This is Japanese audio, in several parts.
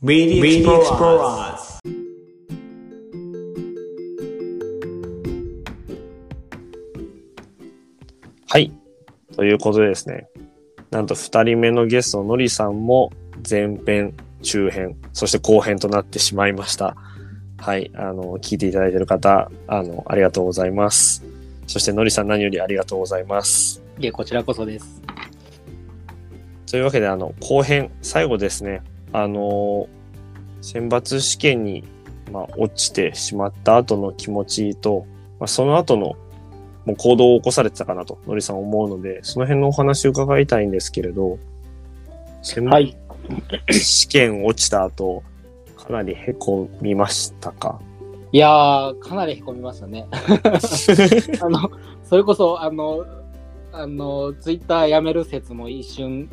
Media Explorers はい。ということでですね、なんと2人目のゲスト、のりさんも前編、中編、そして後編となってしまいました。はい。あの、聞いていただいている方、あの、ありがとうございます。そしてのりさん何よりありがとうございます。いえ、こちらこそです。というわけで、あの、後編、最後ですね、あの、選抜試験に、まあ、落ちてしまった後の気持ちと、まあ、その後の、もう行動を起こされてたかなと、のりさん思うので、その辺のお話を伺いたいんですけれど、選抜はい。試験落ちた後、かなりへこみましたか？いやー、かなりへこみましたね。あの、それこそ、あの、あの、ツイッターやめる説も一瞬、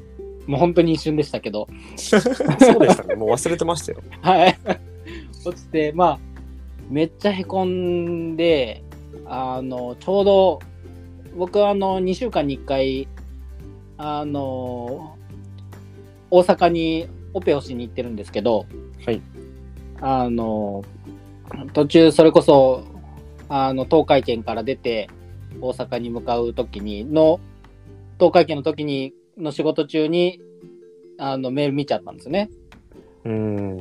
もう本当に一瞬でしたけど、そうでしたね。もう忘れてましたよ。はい。落ちて、まあ、めっちゃへこんで、あの、ちょうど、僕はあの、2週間に1回、あの、大阪にオペをしに行ってるんですけど、はい。あの、途中それこそ、あの、東海圏から出て、大阪に向かう時に、の、東海圏の時に、の仕事中に、あの、メール見ちゃったんですよね。うーん。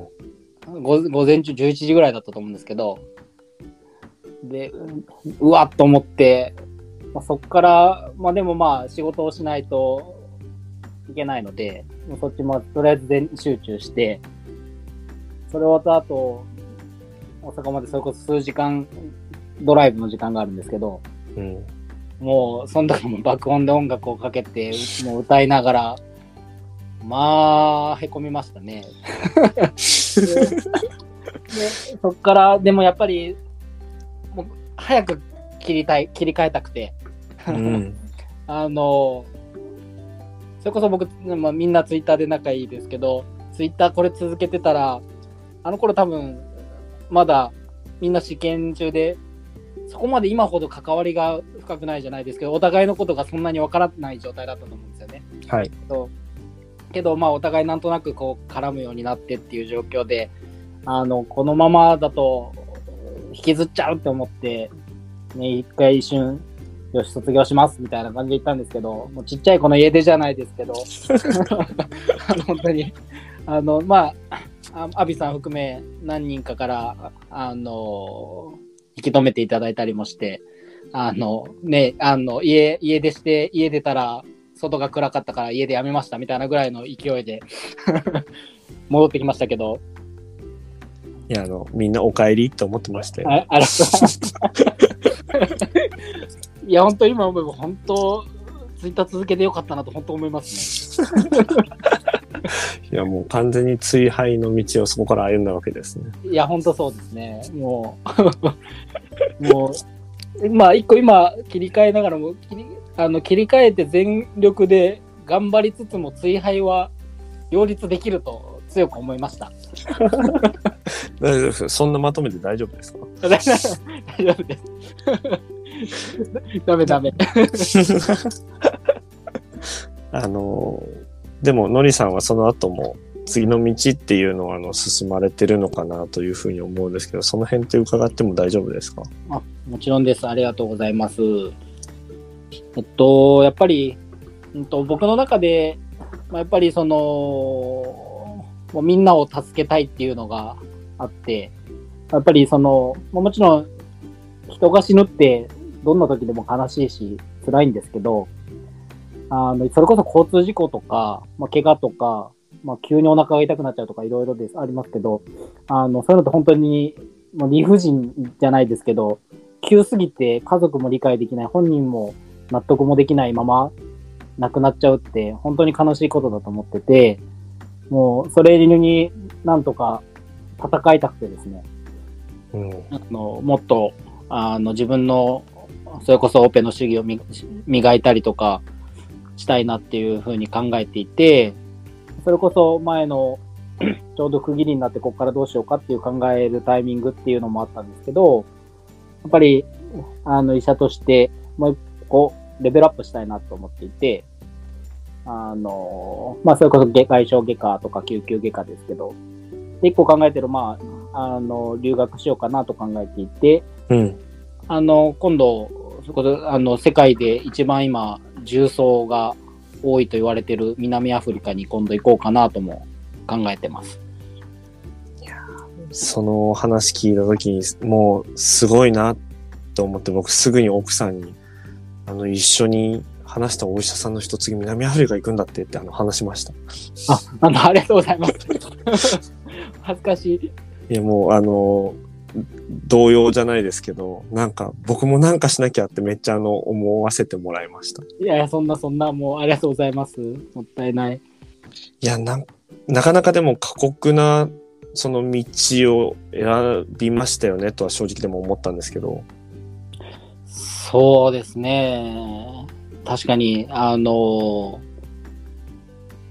午午前中11時ぐらいだったと思うんですけど、で、ううわっと思って、まあ、そっから、まあでもまあ仕事をしないといけないので、もうそっちもとりあえず全集中して、それ終わった後、大阪までそれこそ数時間ドライブの時間があるんですけど、うん。もうその時も爆音で音楽をかけて、もう歌いながら、まあ、へこみましたね。ででそっから、でもやっぱり、もう早く切りたい、切り替えたくて、うん。あの、それこそ僕、まあ、みんなツイッターで仲いいですけど、ツイッターこれ続けてたら、あの頃多分、まだみんな試験中で、そこまで今ほど関わりが深くないじゃないですけど、お互いのことがそんなにわからない状態だったと思うんですよね。はい。けど、まあ、お互いなんとなくこう絡むようになってっていう状況で、あの、このままだと引きずっちゃうって思って、ね、一回一瞬、よし、卒業しますみたいな感じで言ったんですけど、もうちっちゃい子の家出じゃないですけど、あ の本当に、あの、まあ、あアビさん含め何人かから、あの、引き止めていただいたりもして、あの、ね、あの、家、家出して、家出たら、外が暗かったから家でやめましたみたいなぐらいの勢いで 戻ってきましたけど、いや、あの、みんなお帰りって思ってましたよ。ああら いや、本当今思えば本当、ツイッター続けてよかったなと本当思いますね。いや、もう完全に追廃の道をそこから歩んだわけですね。いや、本当そうですね。もう、もう、まあ、一個今切り替えながらも、切りあの切り替えて全力で頑張りつつも追廃は両立できると強く思いました。大丈夫ですそんなまとめて大丈夫ですか？大丈夫です。ダメダメ。あの、でも、のりさんはその後も、次の道っていうのは、あの、進まれてるのかなというふうに思うんですけど、その辺って伺っても大丈夫ですか？あもちろんです。ありがとうございます。えっと、やっぱり、うんと、僕の中で、まあ、やっぱりその、もうみんなを助けたいっていうのがあって、やっぱりその、もちろん人が死ぬってどんな時でも悲しいし辛いんですけど、あの、それこそ交通事故とか、まあ、怪我とか、まあ、急にお腹が痛くなっちゃうとかいろいろです、ありますけど、あの、そういうのって本当に、もう理不尽じゃないですけど、急すぎて家族も理解できない、本人も納得もできないまま亡くなっちゃうって本当に悲しいことだと思ってて、もうそれになんとか戦いたくてですね、うん。あのもっとあの自分のそれこそオペの主義をみ磨いたりとかしたいなっていうふうに考えていて、それこそ前の ちょうど区切りになってここからどうしようかっていう考えるタイミングっていうのもあったんですけど、やっぱりあの医者としてもう一個レベルアップしたいなと思っていて、あの、まあそれこそ外傷外科とか救急外科ですけど、で、一個考えてる、まあ、あの、留学しようかなと考えていて、うん。あの、今度、そこで、あの、世界で一番今、重曹が多いと言われてる南アフリカに今度行こうかなとも考えてます。その話聞いたときに、もうすごいなと思って、僕すぐに奥さんに、あの、一緒に話したお医者さんの人、次南アフリカ行くんだってってあの話しました。あ、あの、ありがとうございます。恥ずかしい。いや、もうあの、同様じゃないですけど、なんか僕もなんかしなきゃってめっちゃあの、思わせてもらいました。いやいや、そんなそんな、もうありがとうございます。もったいない。いや、なん、なかなかでも過酷な、その道を選びましたよねとは正直でも思ったんですけど。そうですね。確かに、あの、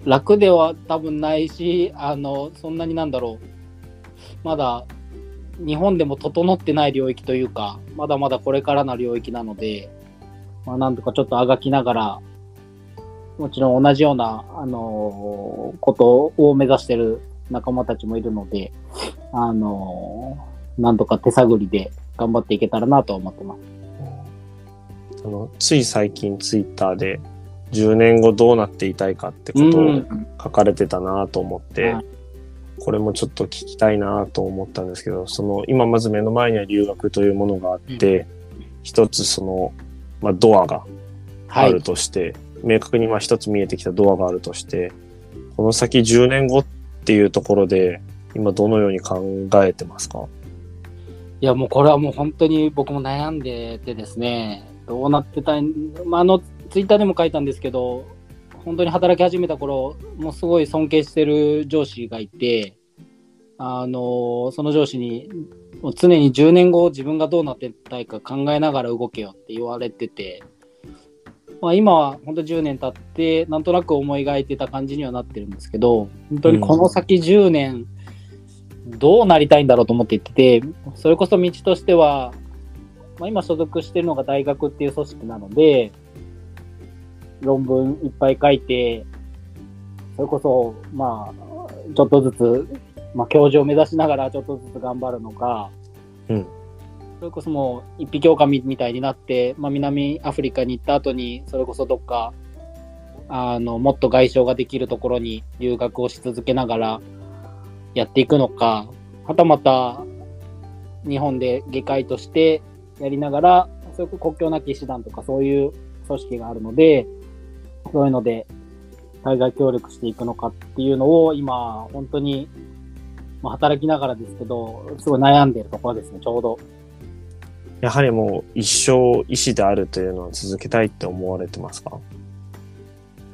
楽では多分ないし、あの、そんなになんだろう。まだ、日本でも整ってない領域というか、まだまだこれからの領域なので、まあ、なんとかちょっとあがきながら、もちろん同じような、あのことを目指してる仲間たちもいるので、あのなんとか手探りで頑張っていけたらなと思ってます。あの、つい最近ツイッターで10年後どうなっていたいかってことをうん書かれてたなと思って、はいこれもちょっと聞きたいなと思ったんですけど、その今まず目の前には留学というものがあって、一つその、まあ、ドアがはいある。として、明確にまあ一つ見えてきたドアがあるとして、この先10年後っていうところで、今どのように考えてますか？いや、もうこれはもう本当に僕も悩んでてですね、どうなってたい、まあ、あの、ツイッターでも書いたんですけど、本当に働き始めた頃、もうすごい尊敬してる上司がいて、あの、その上司に、常に10年後自分がどうなってたいか考えながら動けよって言われてて、まあ、今は本当10年経って、なんとなく思い描いてた感じにはなってるんですけど、本当にこの先10年、どうなりたいんだろうと思って言ってて、それこそ道としては、まあ、今所属してるのが大学っていう組織なので、論文いっぱい書いて、それこそ、まあ、ちょっとずつ、まあ、教授を目指しながらちょっとずつ頑張るのか、うん。それこそもう一匹狼みたいになって、まあ、南アフリカに行った後に、それこそどっか、あの、もっと外傷ができるところに留学をし続けながらやっていくのか、はたまた日本で外科医としてやりながら、それこそ国境なき医師団とかそういう組織があるので、そういうので海外協力していくのかっていうのを今、本当に、まあ、働きながらですけど、すごい悩んでるところですね、ちょうど。やはりもう一生医師であるというのは続けたいって思われてますか？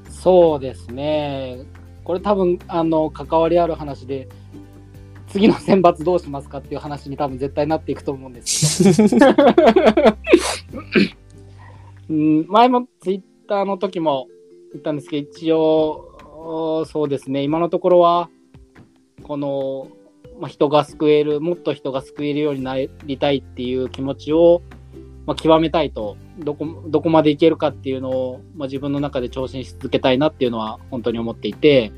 そうですね。これ多分、あの、関わりある話で、次の選抜どうしますかっていう話に多分絶対なっていくと思うんですけど。うん、前もツイッターの時も言言ったんですけど、一応、そうですね、今のところは、この、まあ、人が救える、もっと人が救えるようになりたいっていう気持ちを、まあ、極めたいと、どこ、どこまでいけるかっていうのを、まあ、自分の中で挑戦し続けたいなっていうのは本当に思っていて、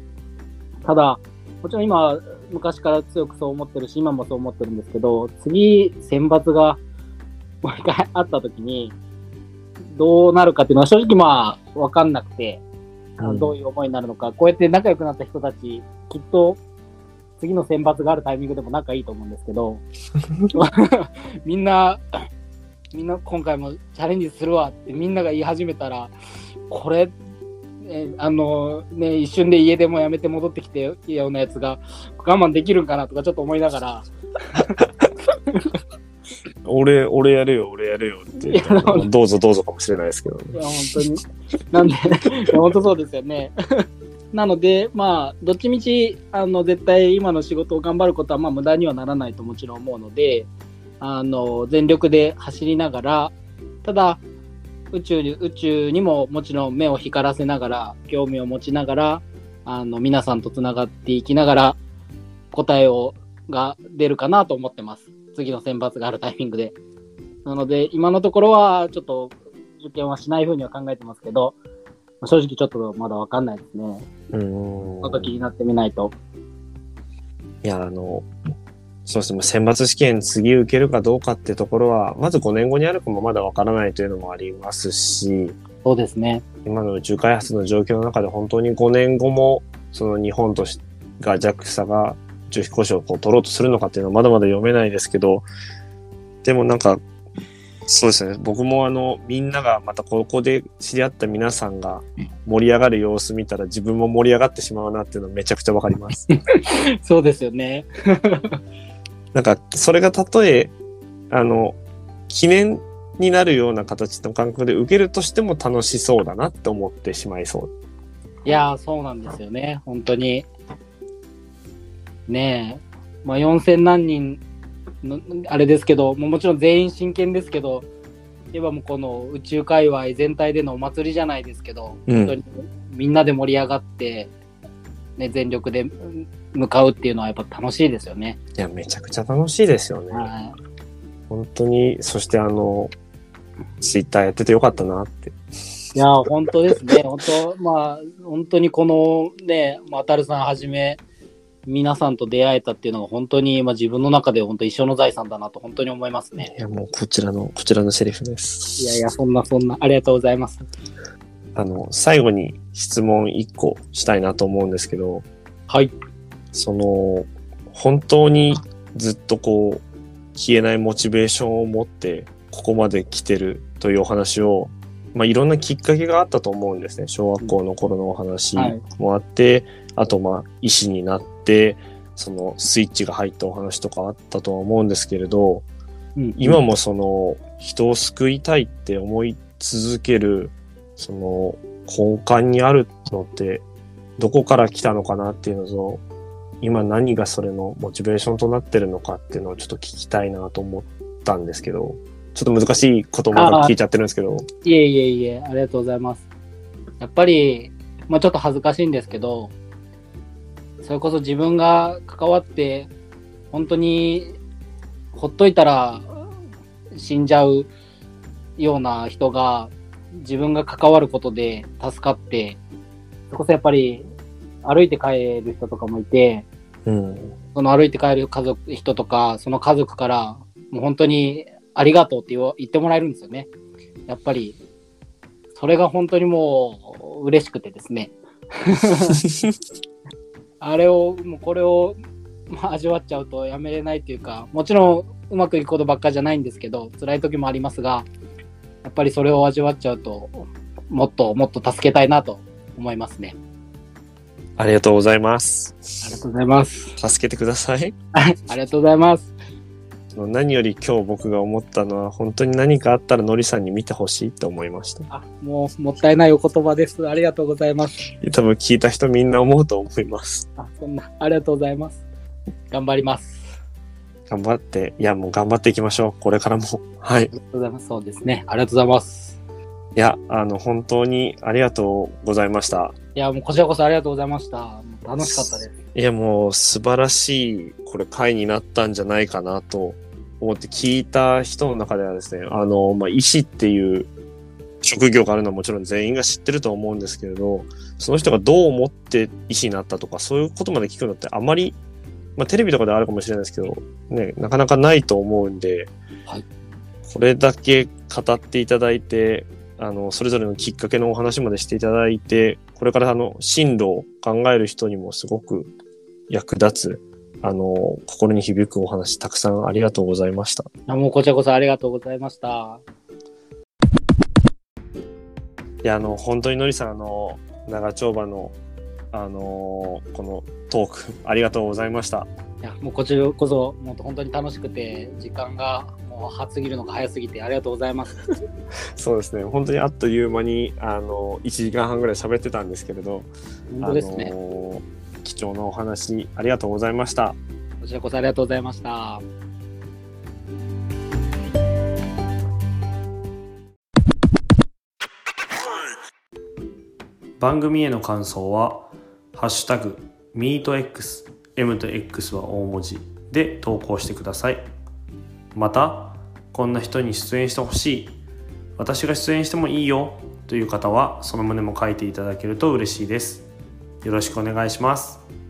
ただ、もちろん今、昔から強くそう思ってるし、今もそう思ってるんですけど、次、選抜が、もう一回あった時に、どうなるかっていうのは正直まあ、わかんなくて、どういう思いになるのか、こうやって仲良くなった人たち、きっと、次の選抜があるタイミングでも仲いいと思うんですけど、みんな、みんな今回もチャレンジするわってみんなが言い始めたら、これ、ね、あのね、一瞬で家でもやめて戻ってきてようなやつが我慢できるんかなとかちょっと思いながら、俺、俺やるよ、俺やるよって言っていやどうぞどうぞかもしれないですけどね。いや、本当に。なんで、本当そうですよね。なので、まあ、どっちみち、あの、絶対今の仕事を頑張ることは、まあ、無駄にはならないともちろん思うので、あの、全力で走りながら、ただ、宇宙に、宇宙にももちろん目を光らせながら、興味を持ちながら、あの、皆さんとつながっていきながら、答えを、が出るかなと思ってます。次の選抜があるタイミングで。なので、今のところは、ちょっと、受験はしないふうには考えてますけど、正直ちょっとまだわかんないですね。うん。その時になってみないと。いや、あの、そうですね、選抜試験次受けるかどうかってところは、まず5年後にあるかもまだわからないというのもありますし、そうですね。今の宇宙開発の状況の中で本当に5年後も、その日本としが JAXA が宇宙飛行士をこう取ろうとするのかっていうのはまだまだ読めないですけど、でもなんか、そうですね。僕もあの、みんながまたここで知り合った皆さんが盛り上がる様子見たら自分も盛り上がってしまうなっていうのはめちゃくちゃわかります。そうですよね。なんか、それがたとえ、あの、記念になるような形の感覚で受けるとしても楽しそうだなって思ってしまいそう。いやー、そうなんですよね。本当に。ねえ。まあ、4000何人の、あれですけど、もちろん全員真剣ですけど、言えばもうこの宇宙界隈全体でのお祭りじゃないですけど、うん本当にみんなで盛り上がって、ね、全力でうん向かうっていうのはやっぱ楽しいですよね。いや、めちゃくちゃ楽しいですよね。は本当に、そしてあの、ツイッターやっててよかったなって。い。いやー、本当ですね。本当、まあ、本当にこのね、まあ、タルさんはじめ、皆さんと出会えたっていうのが本当に、まあ、自分の中で本当一生の財産だなと本当に思いますね。いや、もうこちらの、こちらのセリフです。いやいや、そんなそんな、ありがとうございます。あの、最後に質問1個したいなと思うんですけど、はい。その、本当にずっとこう、消えないモチベーションを持って、ここまで来てるというお話を、まあ、いろんなきっかけがあったと思うんですね。小学校の頃のお話はいもあって、あと、まあ、医師になって、そのスイッチが入ったお話とかあったとは思うんですけれど、うん今もその人を救いたいって思い続けるその根幹にあるのってどこから来たのかなっていうのと今何がそれのモチベーションとなってるのかっていうのをちょっと聞きたいなと思ったんですけどちょっと難しいことまだ聞いちゃってるんですけどいえいえいえ、ありがとうございます。やっぱり、まあちょっと恥ずかしいんですけど、それこそ自分が関わって、本当にほっといたら死んじゃうような人が、自分が関わることで助かって、それこそやっぱり歩いて帰る人とかもいて、うんその歩いて帰る家族、人とか、その家族から、もう本当にありがとうって言ってもらえるんですよね。やっぱり、それが本当にもう嬉しくてですね。あれを、もうこれを、まあ、味わっちゃうとやめれないっていうか、もちろんうまくいくことばっかじゃないんですけど、辛い時もありますが、やっぱりそれを味わっちゃうと、もっともっと助けたいなと思いますね。ありがとうございますありがとうございます。助けてください ありがとうございます。何より今日僕が思ったのは本当に何かあったらのりさんに見てほしいと思いましたあ、もうもったいないお言葉です。ありがとうございます。多分聞いた人みんな思うと思いますあ、そんな、ありがとうございます。頑張ります。頑張って、いやもう頑張っていきましょう。これからも。はい。ありがとうございます。そうですね。ありがとうございます。いや、あの、本当にありがとうございました。いや、もうこちらこそありがとうございました。楽しかったです。いや、もう素晴らしい、これ回になったんじゃないかなと思って聞いた人の中ではですね、あの、まあ、医師っていう職業があるのはもちろん全員が知ってると思うんですけれど、その人がどう思って医師になったとか、そういうことまで聞くのってあまり、まあ、テレビとかではあるかもしれないですけど、ね、なかなかないと思うんで、はい。これだけ語っていただいて、あの、それぞれのきっかけのお話までしていただいて、これからあの、進路を考える人にもすごく役立つ、あの、心に響くお話、たくさんありがとうございました。あもうこちらこそありがとうございました。いや、あの、本当にのりさん、あの、長丁場の、あのこのトーク、ありがとうございました。いや、もうこちらこそ、もう本当に楽しくて、時間がもう過ぎるのが早すぎてありがとうございます。そうですね、本当にあっという間に、あの、1時間半ぐらい喋ってたんですけれど、本当ですね。あの貴重なお話、ありがとうございました。こちらこそありがとうございました。番組への感想は「ハッシュタグ MeetX」M と X は大文字で投稿してくださいまたこんな人に出演してほしい私が出演してもいいよという方はその旨も書いていただけると嬉しいですよろしくお願いします。